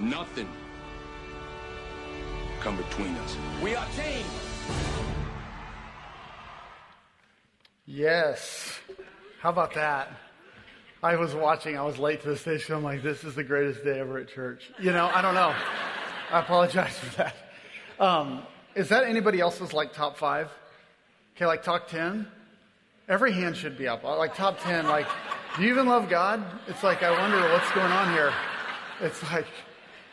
nothing come between us. We are team. Yes. How about that? I was watching, I was late to the station. I'm like, this is the greatest day ever at church. You know, I don't know. I apologize for that. Um, is that anybody else's like top five? Okay, like top 10? Every hand should be up. Like top 10, like, do you even love God? It's like, I wonder what's going on here. It's like,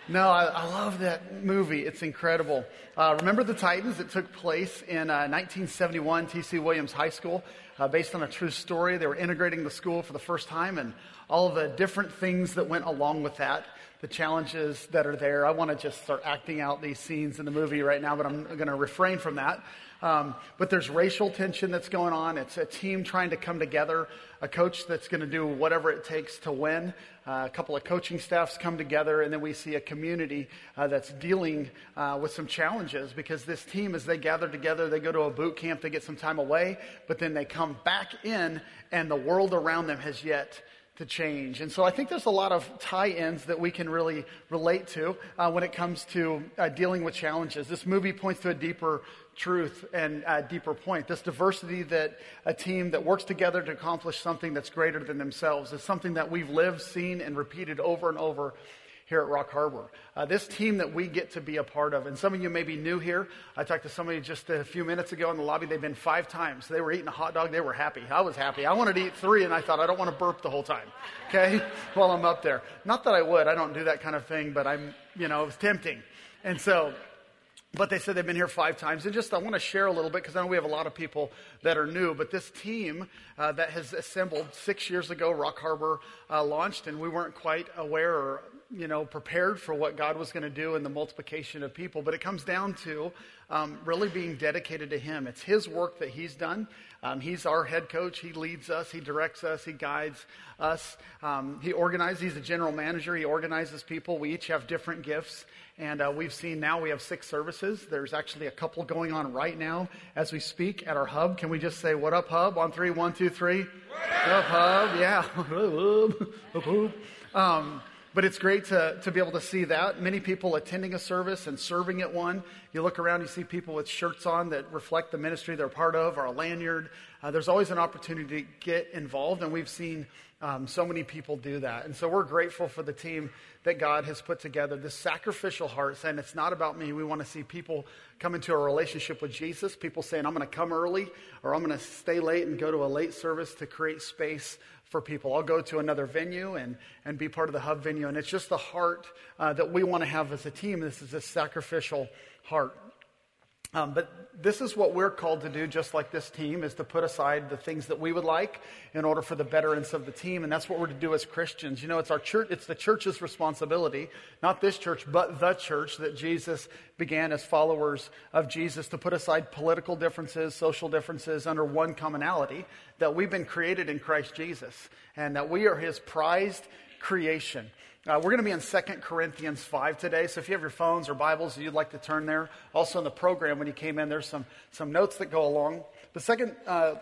no, I, I love that movie. It's incredible. Uh, remember the Titans? It took place in uh, 1971, T.C. Williams High School, uh, based on a true story. They were integrating the school for the first time and all the different things that went along with that, the challenges that are there. I want to just start acting out these scenes in the movie right now, but I'm going to refrain from that. Um, but there's racial tension that's going on. It's a team trying to come together, a coach that's going to do whatever it takes to win. Uh, a couple of coaching staffs come together, and then we see a community uh, that's dealing uh, with some challenges because this team, as they gather together, they go to a boot camp, they get some time away, but then they come back in, and the world around them has yet to change. And so I think there's a lot of tie ins that we can really relate to uh, when it comes to uh, dealing with challenges. This movie points to a deeper truth and a deeper point. This diversity that a team that works together to accomplish something that's greater than themselves is something that we've lived, seen, and repeated over and over here at Rock Harbor. Uh, this team that we get to be a part of, and some of you may be new here. I talked to somebody just a few minutes ago in the lobby. They've been five times. They were eating a hot dog. They were happy. I was happy. I wanted to eat three, and I thought I don't want to burp the whole time. Okay, while I'm up there. Not that I would. I don't do that kind of thing, but I'm, you know, it was tempting, and so but they said they've been here five times. And just I want to share a little bit because I know we have a lot of people that are new. But this team uh, that has assembled six years ago, Rock Harbor uh, launched, and we weren't quite aware or you know prepared for what God was going to do in the multiplication of people. But it comes down to um, really being dedicated to Him. It's His work that He's done. Um, he's our head coach. He leads us. He directs us. He guides us. Um, he organizes. He's a general manager. He organizes people. We each have different gifts. And uh, we've seen now we have six services. There's actually a couple going on right now as we speak at our hub. Can we just say, What up, hub? On three, one, two, three. What up, hub? Yeah. um, but it's great to, to be able to see that. Many people attending a service and serving at one. You look around, you see people with shirts on that reflect the ministry they're part of or a lanyard. Uh, there's always an opportunity to get involved, and we've seen um, so many people do that. And so we're grateful for the team that God has put together, this sacrificial heart, saying it's not about me. We want to see people come into a relationship with Jesus, people saying, I'm going to come early or I'm going to stay late and go to a late service to create space for people. I'll go to another venue and, and be part of the hub venue. And it's just the heart uh, that we want to have as a team. This is a sacrificial heart. Um, but this is what we're called to do, just like this team, is to put aside the things that we would like in order for the betterance of the team. And that's what we're to do as Christians. You know, it's our church, it's the church's responsibility, not this church, but the church that Jesus began as followers of Jesus to put aside political differences, social differences under one commonality that we've been created in Christ Jesus and that we are his prized creation. Uh, we're going to be in 2 Corinthians 5 today. So if you have your phones or Bibles you'd like to turn there, also in the program when you came in, there's some, some notes that go along. The 2 uh,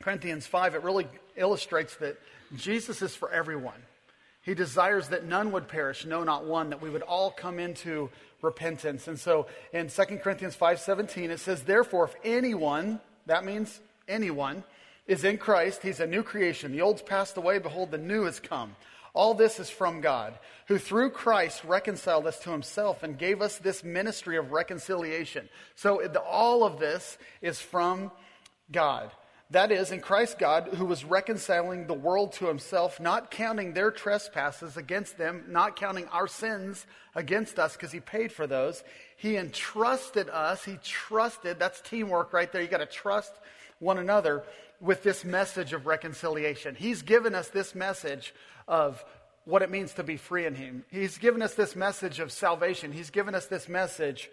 Corinthians 5, it really illustrates that Jesus is for everyone. He desires that none would perish, no, not one, that we would all come into repentance. And so in 2 Corinthians 5:17 it says, "Therefore if anyone, that means anyone, is in Christ, he's a new creation. The old's passed away, behold the new has come." All this is from God, who through Christ reconciled us to himself and gave us this ministry of reconciliation. So all of this is from God. That is, in Christ God, who was reconciling the world to himself, not counting their trespasses against them, not counting our sins against us, because he paid for those. He entrusted us, he trusted, that's teamwork right there. You got to trust one another with this message of reconciliation. He's given us this message of what it means to be free in Him. He's given us this message of salvation. He's given us this message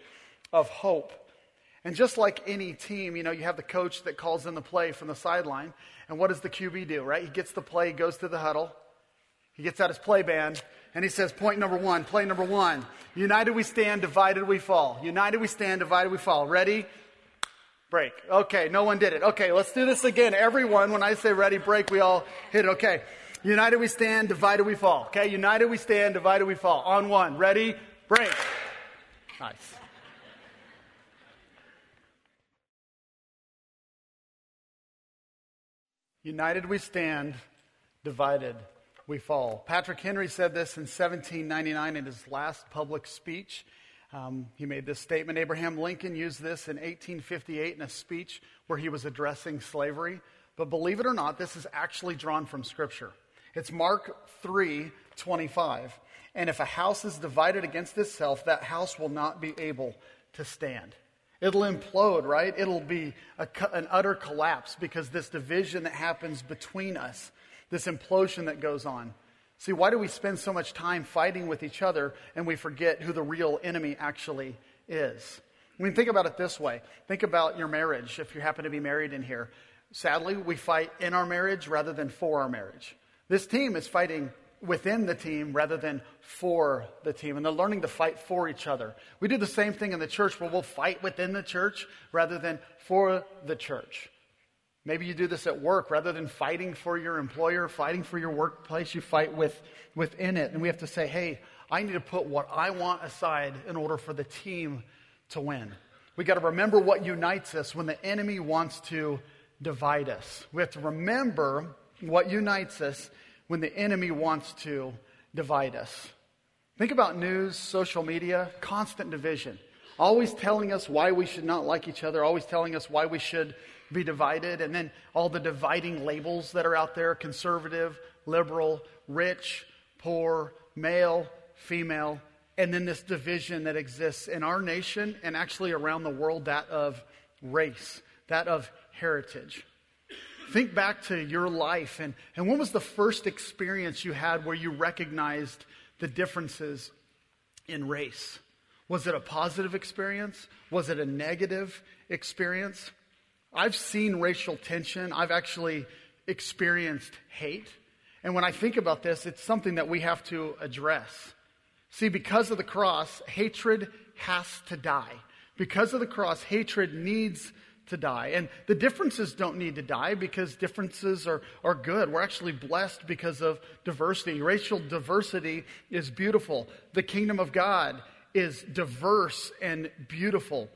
of hope. And just like any team, you know, you have the coach that calls in the play from the sideline. And what does the QB do, right? He gets the play, he goes to the huddle. He gets out his play band and he says, point number one, play number one. United we stand, divided we fall. United we stand, divided we fall. Ready? Break. Okay, no one did it. Okay, let's do this again. Everyone, when I say ready, break, we all hit it. Okay. United we stand, divided we fall. Okay, united we stand, divided we fall. On one. Ready? Break. Nice. United we stand, divided we fall. Patrick Henry said this in 1799 in his last public speech. Um, he made this statement. Abraham Lincoln used this in 1858 in a speech where he was addressing slavery. But believe it or not, this is actually drawn from Scripture. It's Mark 3 25. And if a house is divided against itself, that house will not be able to stand. It'll implode, right? It'll be a, an utter collapse because this division that happens between us, this implosion that goes on. See, why do we spend so much time fighting with each other and we forget who the real enemy actually is? I mean, think about it this way. Think about your marriage, if you happen to be married in here. Sadly, we fight in our marriage rather than for our marriage. This team is fighting within the team rather than for the team. And they're learning to fight for each other. We do the same thing in the church where we'll fight within the church rather than for the church. Maybe you do this at work rather than fighting for your employer, fighting for your workplace, you fight with, within it. And we have to say, hey, I need to put what I want aside in order for the team to win. We got to remember what unites us when the enemy wants to divide us. We have to remember what unites us when the enemy wants to divide us. Think about news, social media, constant division. Always telling us why we should not like each other, always telling us why we should be divided, and then all the dividing labels that are out there conservative, liberal, rich, poor, male, female, and then this division that exists in our nation and actually around the world that of race, that of heritage. Think back to your life and, and when was the first experience you had where you recognized the differences in race? Was it a positive experience? Was it a negative experience? I've seen racial tension. I've actually experienced hate. And when I think about this, it's something that we have to address. See, because of the cross, hatred has to die. Because of the cross, hatred needs to die. And the differences don't need to die because differences are, are good. We're actually blessed because of diversity. Racial diversity is beautiful. The kingdom of God is diverse and beautiful.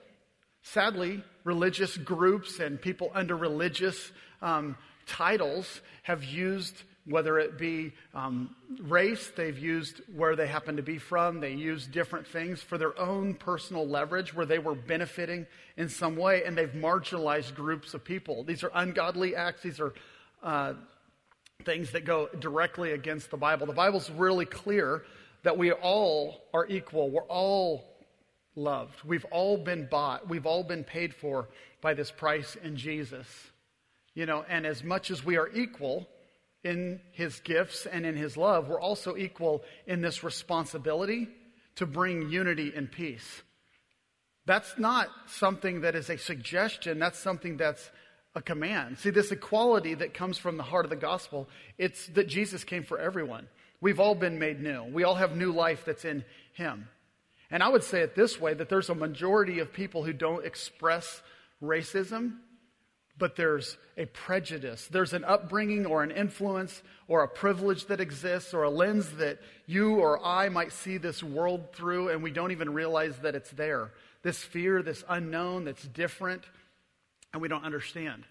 Sadly, religious groups and people under religious um, titles have used whether it be um, race, they've used where they happen to be from, they use different things for their own personal leverage where they were benefiting in some way, and they've marginalized groups of people. These are ungodly acts, these are uh, things that go directly against the Bible. The Bible's really clear that we all are equal, we're all loved, we've all been bought, we've all been paid for by this price in Jesus. You know, and as much as we are equal, in his gifts and in his love, we're also equal in this responsibility to bring unity and peace. That's not something that is a suggestion, that's something that's a command. See, this equality that comes from the heart of the gospel, it's that Jesus came for everyone. We've all been made new. We all have new life that's in him. And I would say it this way that there's a majority of people who don't express racism but there's a prejudice. There's an upbringing or an influence or a privilege that exists or a lens that you or I might see this world through, and we don't even realize that it's there. This fear, this unknown that's different, and we don't understand.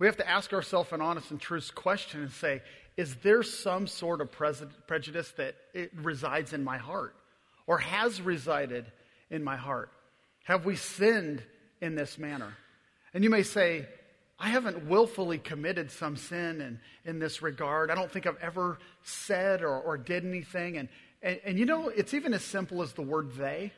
We have to ask ourselves an honest and true question and say, is there some sort of prejudice that it resides in my heart or has resided in my heart? Have we sinned in this manner? And you may say, I haven't willfully committed some sin in, in this regard. I don't think I've ever said or, or did anything. And, and, and you know, it's even as simple as the word they.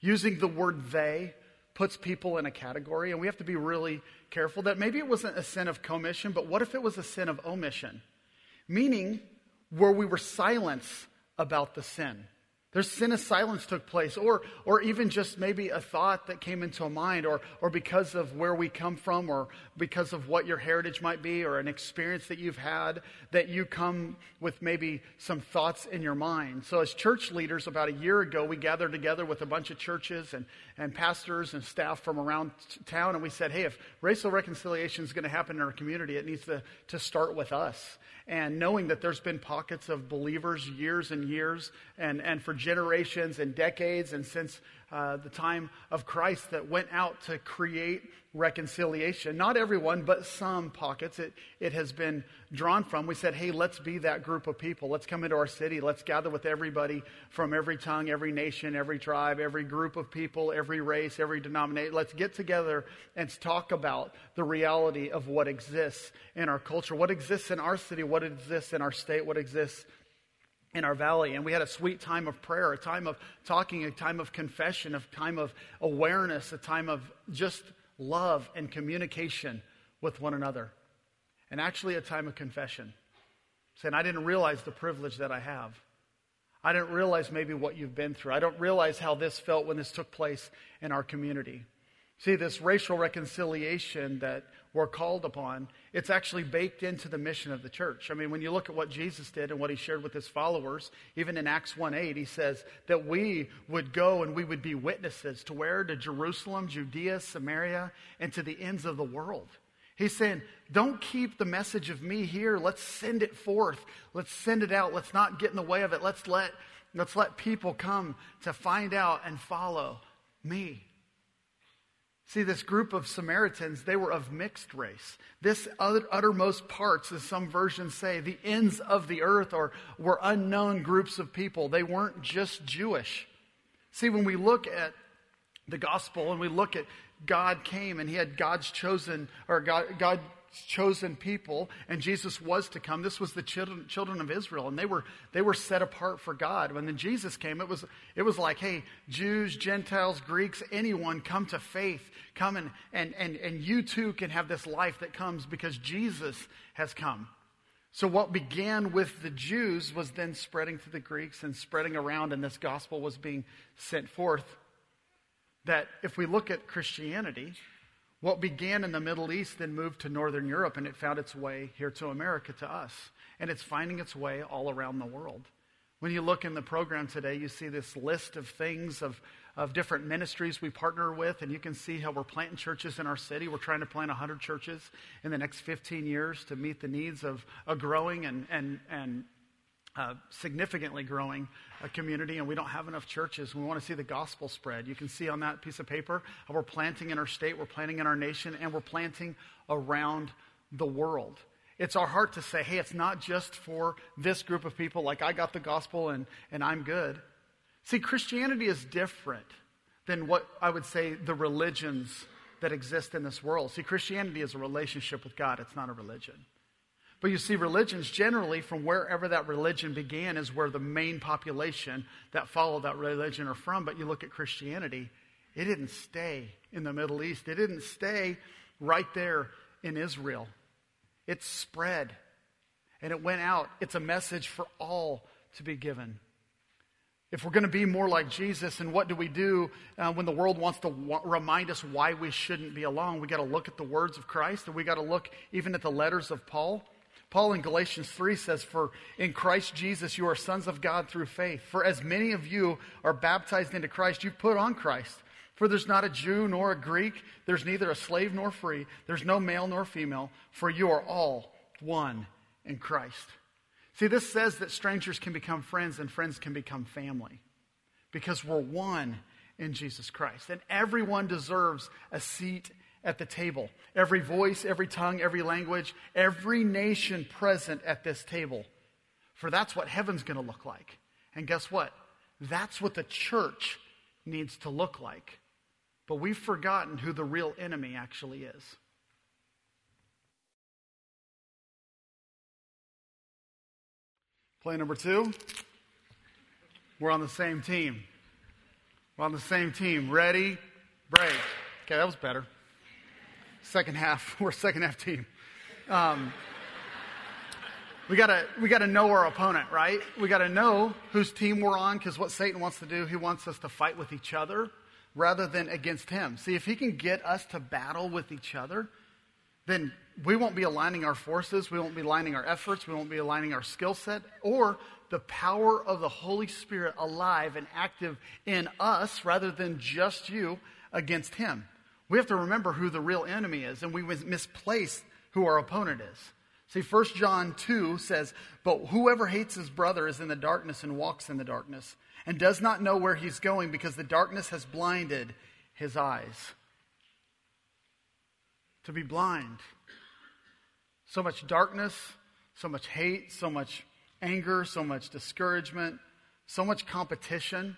Using the word they puts people in a category, and we have to be really careful that maybe it wasn't a sin of commission, but what if it was a sin of omission? Meaning, where we were silent about the sin. There's sin of silence took place, or, or even just maybe a thought that came into a mind, or, or because of where we come from, or because of what your heritage might be, or an experience that you've had, that you come with maybe some thoughts in your mind. So, as church leaders, about a year ago, we gathered together with a bunch of churches and, and pastors and staff from around town, and we said, hey, if racial reconciliation is going to happen in our community, it needs to, to start with us and knowing that there's been pockets of believers years and years and, and for generations and decades and since uh, the time of Christ that went out to create reconciliation. Not everyone, but some pockets it, it has been drawn from. We said, hey, let's be that group of people. Let's come into our city. Let's gather with everybody from every tongue, every nation, every tribe, every group of people, every race, every denomination. Let's get together and talk about the reality of what exists in our culture, what exists in our city, what exists in our state, what exists in our valley. And we had a sweet time of prayer, a time of talking, a time of confession, a time of awareness, a time of just love and communication with one another. And actually, a time of confession. Saying, I didn't realize the privilege that I have. I didn't realize maybe what you've been through. I don't realize how this felt when this took place in our community. See, this racial reconciliation that we're called upon, it's actually baked into the mission of the church. I mean, when you look at what Jesus did and what he shared with his followers, even in Acts 1 8, he says that we would go and we would be witnesses to where? To Jerusalem, Judea, Samaria, and to the ends of the world. He's saying, don't keep the message of me here. Let's send it forth. Let's send it out. Let's not get in the way of it. Let's let, let's let people come to find out and follow me. See, this group of Samaritans, they were of mixed race. This uttermost parts, as some versions say, the ends of the earth or were unknown groups of people. They weren't just Jewish. See, when we look at the gospel and we look at God came and he had God's chosen, or God, God chosen people, and Jesus was to come. This was the children, children of Israel, and they were, they were set apart for God. When then Jesus came, it was, it was like, hey, Jews, Gentiles, Greeks, anyone come to faith. Come and, and, and, and you too can have this life that comes because Jesus has come. So, what began with the Jews was then spreading to the Greeks and spreading around, and this gospel was being sent forth. That if we look at Christianity, what began in the Middle East then moved to Northern Europe and it found its way here to America, to us. And it's finding its way all around the world. When you look in the program today, you see this list of things, of, of different ministries we partner with, and you can see how we're planting churches in our city. We're trying to plant 100 churches in the next 15 years to meet the needs of a growing and, and, and uh, significantly growing a community, and we don't have enough churches. We want to see the gospel spread. You can see on that piece of paper how we're planting in our state, we're planting in our nation, and we're planting around the world. It's our heart to say, hey, it's not just for this group of people, like I got the gospel and, and I'm good. See, Christianity is different than what I would say the religions that exist in this world. See, Christianity is a relationship with God, it's not a religion. But you see, religions generally, from wherever that religion began, is where the main population that followed that religion are from. But you look at Christianity, it didn't stay in the Middle East, it didn't stay right there in Israel. It spread and it went out. It's a message for all to be given. If we're going to be more like Jesus, and what do we do uh, when the world wants to w- remind us why we shouldn't be alone? We got to look at the words of Christ, and we got to look even at the letters of Paul. Paul in Galatians 3 says, For in Christ Jesus you are sons of God through faith. For as many of you are baptized into Christ, you've put on Christ. For there's not a Jew nor a Greek, there's neither a slave nor free, there's no male nor female, for you are all one in Christ. See, this says that strangers can become friends and friends can become family because we're one in Jesus Christ. And everyone deserves a seat at the table. Every voice, every tongue, every language, every nation present at this table. For that's what heaven's going to look like. And guess what? That's what the church needs to look like. But we've forgotten who the real enemy actually is. Play number two. We're on the same team. We're on the same team. Ready? Break. Okay, that was better second half. We're a second half team. Um, We gotta, we gotta know our opponent, right? We gotta know whose team we're on, because what Satan wants to do, he wants us to fight with each other rather than against him. See, if he can get us to battle with each other, then we won't be aligning our forces, we won't be aligning our efforts, we won't be aligning our skill set, or the power of the Holy Spirit alive and active in us rather than just you against him. We have to remember who the real enemy is, and we misplace who our opponent is. See, 1 John 2 says, But whoever hates his brother is in the darkness and walks in the darkness, and does not know where he's going because the darkness has blinded his eyes. To be blind. So much darkness, so much hate, so much anger, so much discouragement, so much competition.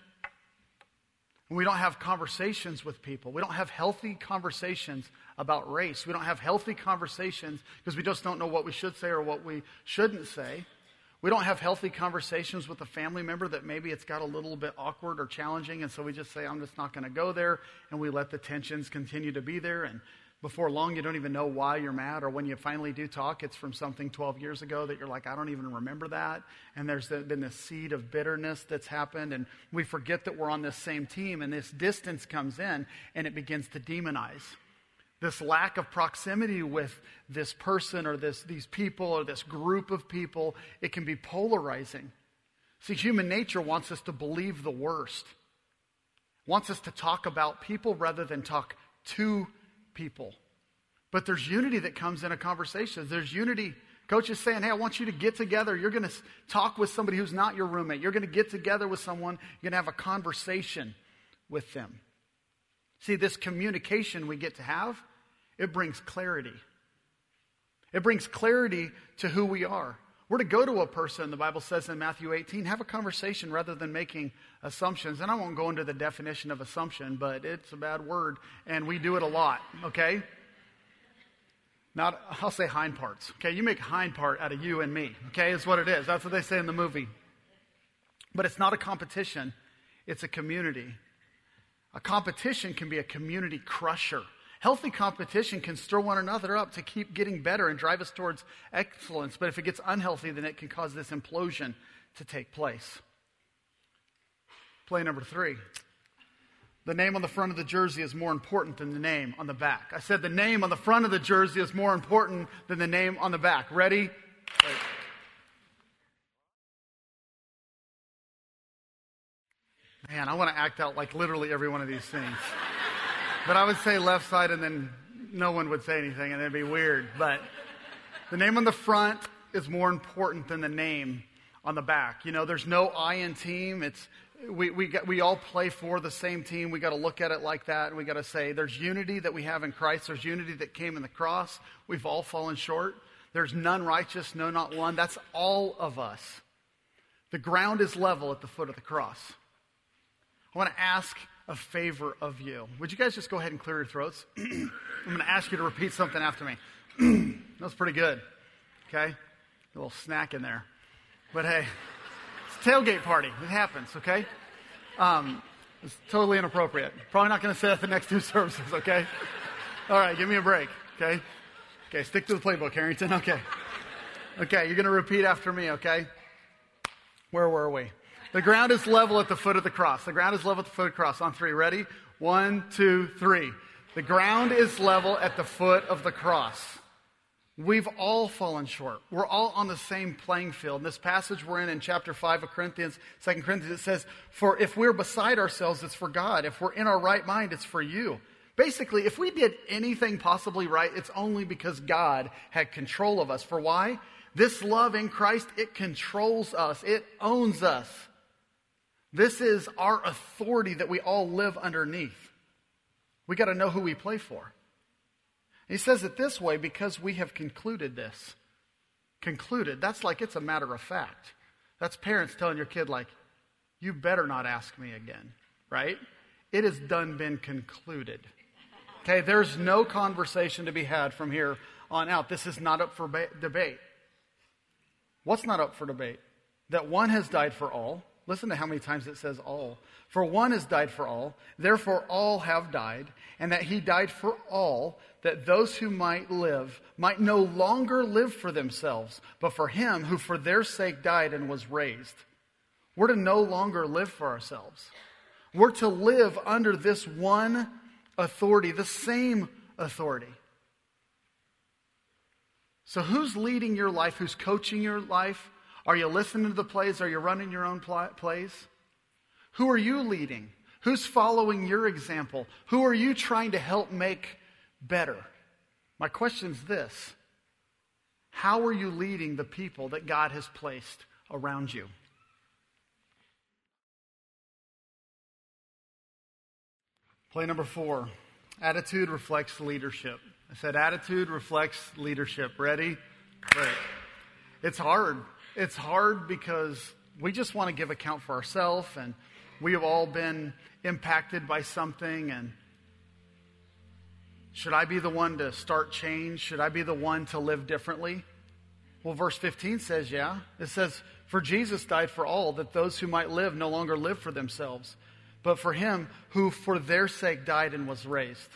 We don't have conversations with people. We don't have healthy conversations about race. We don't have healthy conversations because we just don't know what we should say or what we shouldn't say. We don't have healthy conversations with a family member that maybe it's got a little bit awkward or challenging, and so we just say, I'm just not going to go there, and we let the tensions continue to be there. And before long, you don't even know why you're mad, or when you finally do talk, it's from something 12 years ago that you're like, I don't even remember that. And there's been this seed of bitterness that's happened, and we forget that we're on this same team, and this distance comes in, and it begins to demonize. This lack of proximity with this person or this, these people or this group of people, it can be polarizing. See, human nature wants us to believe the worst, wants us to talk about people rather than talk to people. But there's unity that comes in a conversation. There's unity. Coach is saying, hey, I want you to get together. You're going to talk with somebody who's not your roommate. You're going to get together with someone. You're going to have a conversation with them. See, this communication we get to have, it brings clarity. It brings clarity to who we are. We're to go to a person, the Bible says in Matthew 18, have a conversation rather than making assumptions. And I won't go into the definition of assumption, but it's a bad word, and we do it a lot, okay? Not, I'll say hind parts, okay? You make hind part out of you and me, okay? Is what it is. That's what they say in the movie. But it's not a competition, it's a community. A competition can be a community crusher. Healthy competition can stir one another up to keep getting better and drive us towards excellence. But if it gets unhealthy, then it can cause this implosion to take place. Play number three. The name on the front of the jersey is more important than the name on the back. I said the name on the front of the jersey is more important than the name on the back. Ready? Man, I want to act out like literally every one of these things. But I would say left side and then no one would say anything and it'd be weird. But the name on the front is more important than the name on the back. You know, there's no I in team. It's, we, we, got, we all play for the same team. We got to look at it like that. And we got to say there's unity that we have in Christ. There's unity that came in the cross. We've all fallen short. There's none righteous, no, not one. That's all of us. The ground is level at the foot of the cross. I want to ask a favor of you. Would you guys just go ahead and clear your throats? I'm going to ask you to repeat something after me. that was pretty good. Okay? A little snack in there. But hey, it's a tailgate party. It happens, okay? Um, it's totally inappropriate. Probably not going to say that the next two services, okay? All right, give me a break, okay? Okay, stick to the playbook, Harrington. Okay. Okay, you're going to repeat after me, okay? Where were we? The ground is level at the foot of the cross. The ground is level at the foot of the cross. On three. Ready? One, two, three. The ground is level at the foot of the cross. We've all fallen short. We're all on the same playing field. In this passage we're in in chapter 5 of Corinthians, 2 Corinthians, it says, For if we're beside ourselves, it's for God. If we're in our right mind, it's for you. Basically, if we did anything possibly right, it's only because God had control of us. For why? This love in Christ, it controls us. It owns us. This is our authority that we all live underneath. We got to know who we play for. He says it this way because we have concluded this. Concluded. That's like it's a matter of fact. That's parents telling your kid, like, you better not ask me again, right? It has done been concluded. Okay, there's no conversation to be had from here on out. This is not up for ba- debate. What's not up for debate? That one has died for all, Listen to how many times it says all. For one has died for all, therefore all have died, and that he died for all, that those who might live might no longer live for themselves, but for him who for their sake died and was raised. We're to no longer live for ourselves. We're to live under this one authority, the same authority. So, who's leading your life? Who's coaching your life? Are you listening to the plays? Are you running your own pl- plays? Who are you leading? Who's following your example? Who are you trying to help make better? My question is this How are you leading the people that God has placed around you? Play number four attitude reflects leadership. I said attitude reflects leadership. Ready? Great. It's hard. It's hard because we just want to give account for ourselves and we have all been impacted by something and should I be the one to start change? Should I be the one to live differently? Well, verse 15 says, yeah. It says, For Jesus died for all, that those who might live no longer live for themselves, but for him who for their sake died and was raised.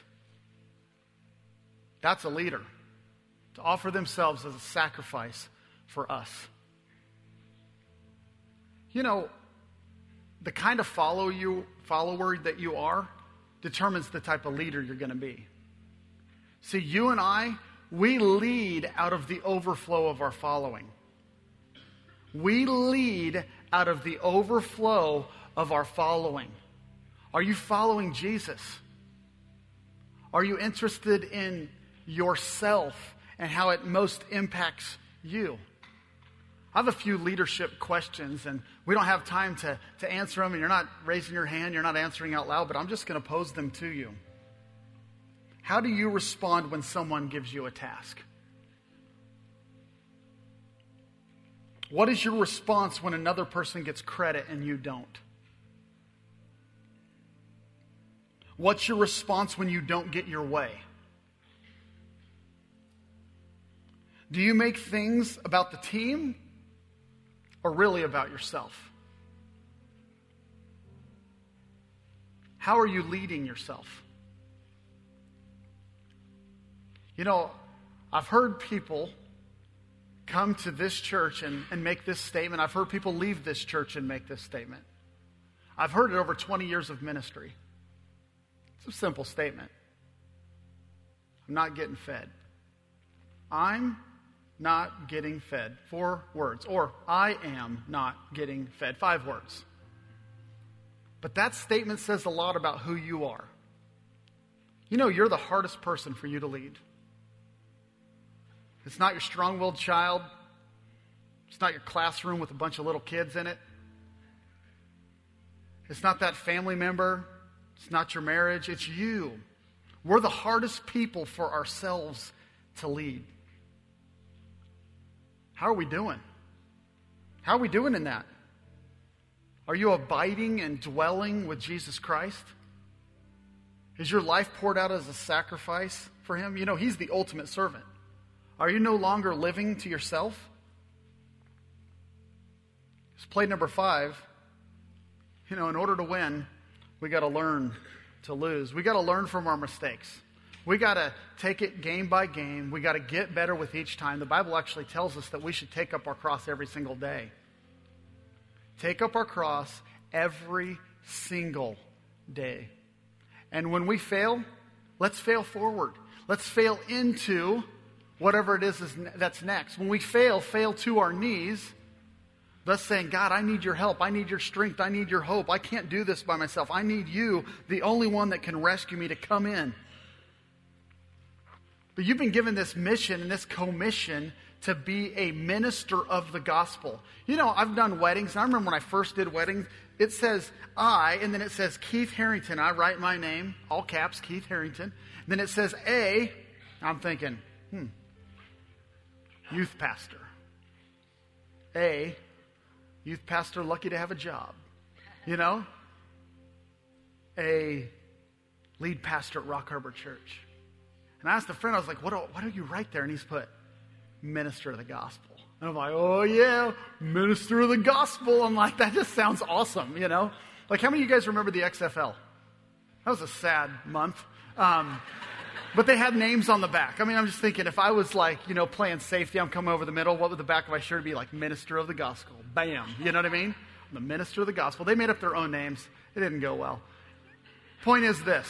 That's a leader, to offer themselves as a sacrifice for us. You know, the kind of follow you, follower that you are determines the type of leader you're going to be. See, you and I, we lead out of the overflow of our following. We lead out of the overflow of our following. Are you following Jesus? Are you interested in yourself and how it most impacts you? I have a few leadership questions, and we don't have time to, to answer them, and you're not raising your hand, you're not answering out loud, but I'm just going to pose them to you. How do you respond when someone gives you a task? What is your response when another person gets credit and you don't? What's your response when you don't get your way? Do you make things about the team or really about yourself? How are you leading yourself? You know, I've heard people come to this church and, and make this statement. I've heard people leave this church and make this statement. I've heard it over 20 years of ministry. It's a simple statement. I'm not getting fed. I'm not getting fed. Four words. Or, I am not getting fed. Five words. But that statement says a lot about who you are. You know, you're the hardest person for you to lead. It's not your strong willed child, it's not your classroom with a bunch of little kids in it, it's not that family member, it's not your marriage, it's you. We're the hardest people for ourselves to lead. How are we doing? How are we doing in that? Are you abiding and dwelling with Jesus Christ? Is your life poured out as a sacrifice for Him? You know, He's the ultimate servant. Are you no longer living to yourself? It's play number five. You know, in order to win, we got to learn to lose. We got to learn from our mistakes. We got to take it game by game. We got to get better with each time. The Bible actually tells us that we should take up our cross every single day. Take up our cross every single day. And when we fail, let's fail forward. Let's fail into whatever it is that's next. When we fail, fail to our knees, thus saying, God, I need your help. I need your strength. I need your hope. I can't do this by myself. I need you, the only one that can rescue me, to come in but you've been given this mission and this commission to be a minister of the gospel. You know, I've done weddings, and I remember when I first did weddings, it says I, and then it says Keith Harrington. I write my name, all caps, Keith Harrington. And then it says A. I'm thinking, hmm, youth pastor. A, youth pastor lucky to have a job. You know? A lead pastor at Rock Harbor Church. And I asked a friend, I was like, what do, what do you write there? And he's put, minister of the gospel. And I'm like, oh yeah, minister of the gospel. I'm like, that just sounds awesome, you know? Like, how many of you guys remember the XFL? That was a sad month. Um, but they had names on the back. I mean, I'm just thinking if I was like, you know, playing safety, I'm coming over the middle, what would the back of my shirt be like? Minister of the gospel. Bam. You know what I mean? I'm the minister of the gospel. They made up their own names. It didn't go well. Point is this.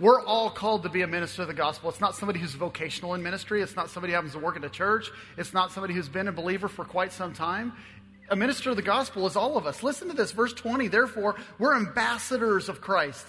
We're all called to be a minister of the gospel. It's not somebody who's vocational in ministry. It's not somebody who happens to work at a church. It's not somebody who's been a believer for quite some time. A minister of the gospel is all of us. Listen to this, verse 20. Therefore, we're ambassadors of Christ.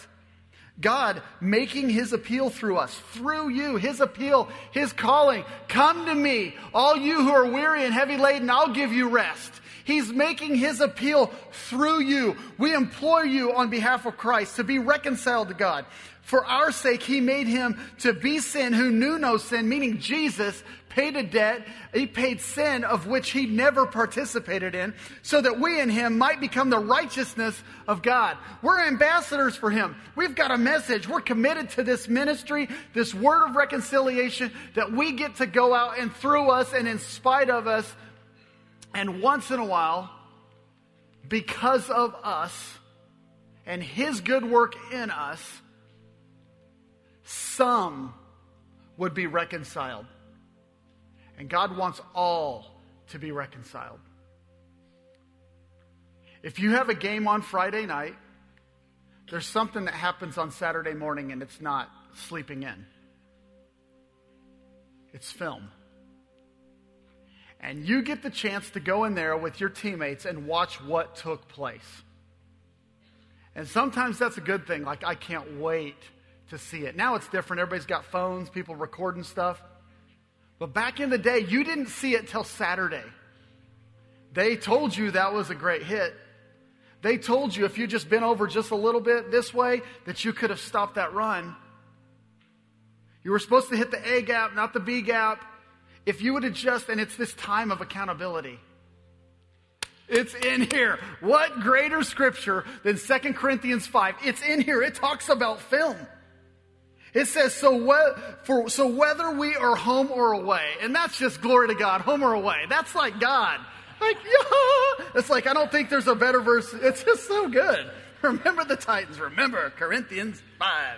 God making his appeal through us, through you, his appeal, his calling. Come to me, all you who are weary and heavy laden, I'll give you rest. He's making his appeal through you. We implore you on behalf of Christ to be reconciled to God. For our sake, he made him to be sin who knew no sin, meaning Jesus paid a debt. He paid sin of which he never participated in, so that we in him might become the righteousness of God. We're ambassadors for him. We've got a message. We're committed to this ministry, this word of reconciliation that we get to go out and through us and in spite of us. And once in a while, because of us and his good work in us, some would be reconciled. And God wants all to be reconciled. If you have a game on Friday night, there's something that happens on Saturday morning and it's not sleeping in. It's film. And you get the chance to go in there with your teammates and watch what took place. And sometimes that's a good thing. Like, I can't wait to see it. Now it's different. Everybody's got phones, people recording stuff. But back in the day, you didn't see it till Saturday. They told you that was a great hit. They told you if you just been over just a little bit this way, that you could have stopped that run. You were supposed to hit the A gap, not the B gap. If you would have just, and it's this time of accountability. It's in here. What greater scripture than 2 Corinthians 5? It's in here. It talks about film. It says, so, we- for, so whether we are home or away, and that's just glory to God, home or away. That's like God. Like, yeah. It's like, I don't think there's a better verse. It's just so good. Remember the Titans. Remember Corinthians 5.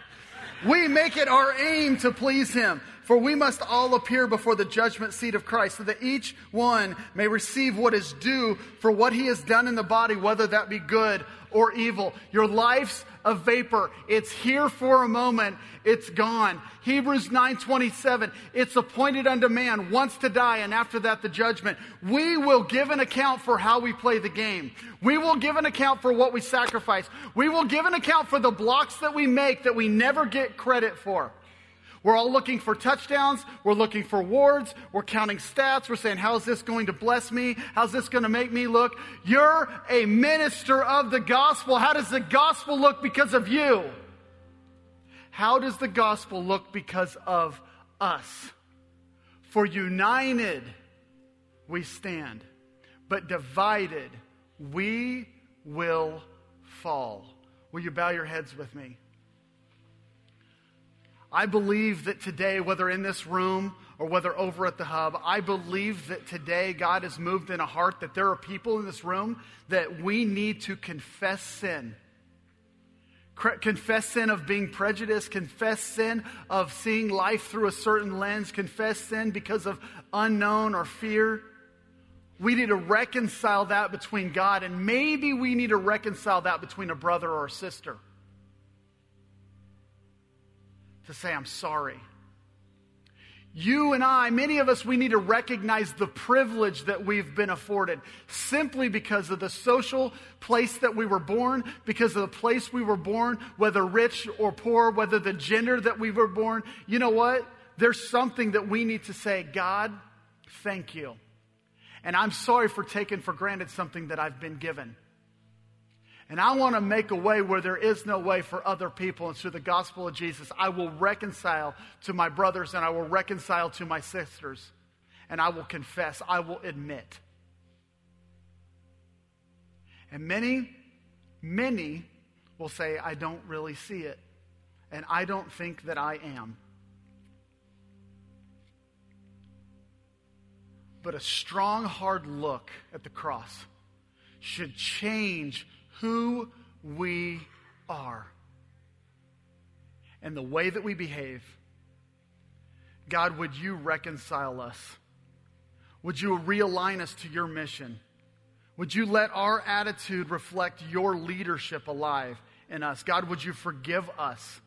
We make it our aim to please Him. For we must all appear before the judgment seat of Christ, so that each one may receive what is due for what he has done in the body, whether that be good or evil. Your life's a vapor. It's here for a moment. It's gone. Hebrews 9:27. It's appointed unto man once to die and after that the judgment. We will give an account for how we play the game. We will give an account for what we sacrifice. We will give an account for the blocks that we make that we never get credit for. We're all looking for touchdowns. We're looking for wards. We're counting stats. We're saying, how's this going to bless me? How's this going to make me look? You're a minister of the gospel. How does the gospel look because of you? How does the gospel look because of us? For united we stand, but divided we will fall. Will you bow your heads with me? I believe that today, whether in this room or whether over at the hub, I believe that today God has moved in a heart that there are people in this room that we need to confess sin. Confess sin of being prejudiced, confess sin of seeing life through a certain lens, confess sin because of unknown or fear. We need to reconcile that between God, and maybe we need to reconcile that between a brother or a sister to say, I'm sorry. You and I, many of us, we need to recognize the privilege that we've been afforded simply because of the social place that we were born, because of the place we were born, whether rich or poor, whether the gender that we were born. You know what? There's something that we need to say, God, thank you. And I'm sorry for taking for granted something that I've been given. And I want to make a way where there is no way for other people. And through the gospel of Jesus, I will reconcile to my brothers and I will reconcile to my sisters. And I will confess, I will admit. And many, many will say, I don't really see it. And I don't think that I am. but a strong, hard look at the cross should change who we are and the way that we behave. God, would you reconcile us? Would you realign us to your mission? Would you let our attitude reflect your leadership alive in us? God, would you forgive us?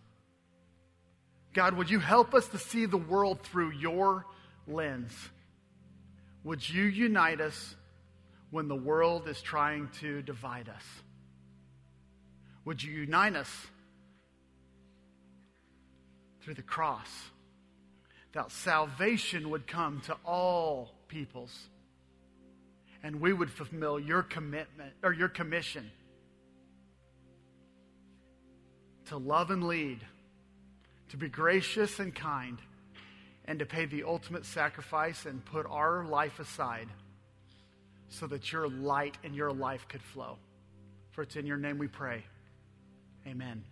God, would you help us to see the world through your lens? Would you unite us when the world is trying to divide us? Would you unite us through the cross? That salvation would come to all peoples and we would fulfill your commitment or your commission to love and lead, to be gracious and kind, and to pay the ultimate sacrifice and put our life aside so that your light and your life could flow. For it's in your name we pray. Amen.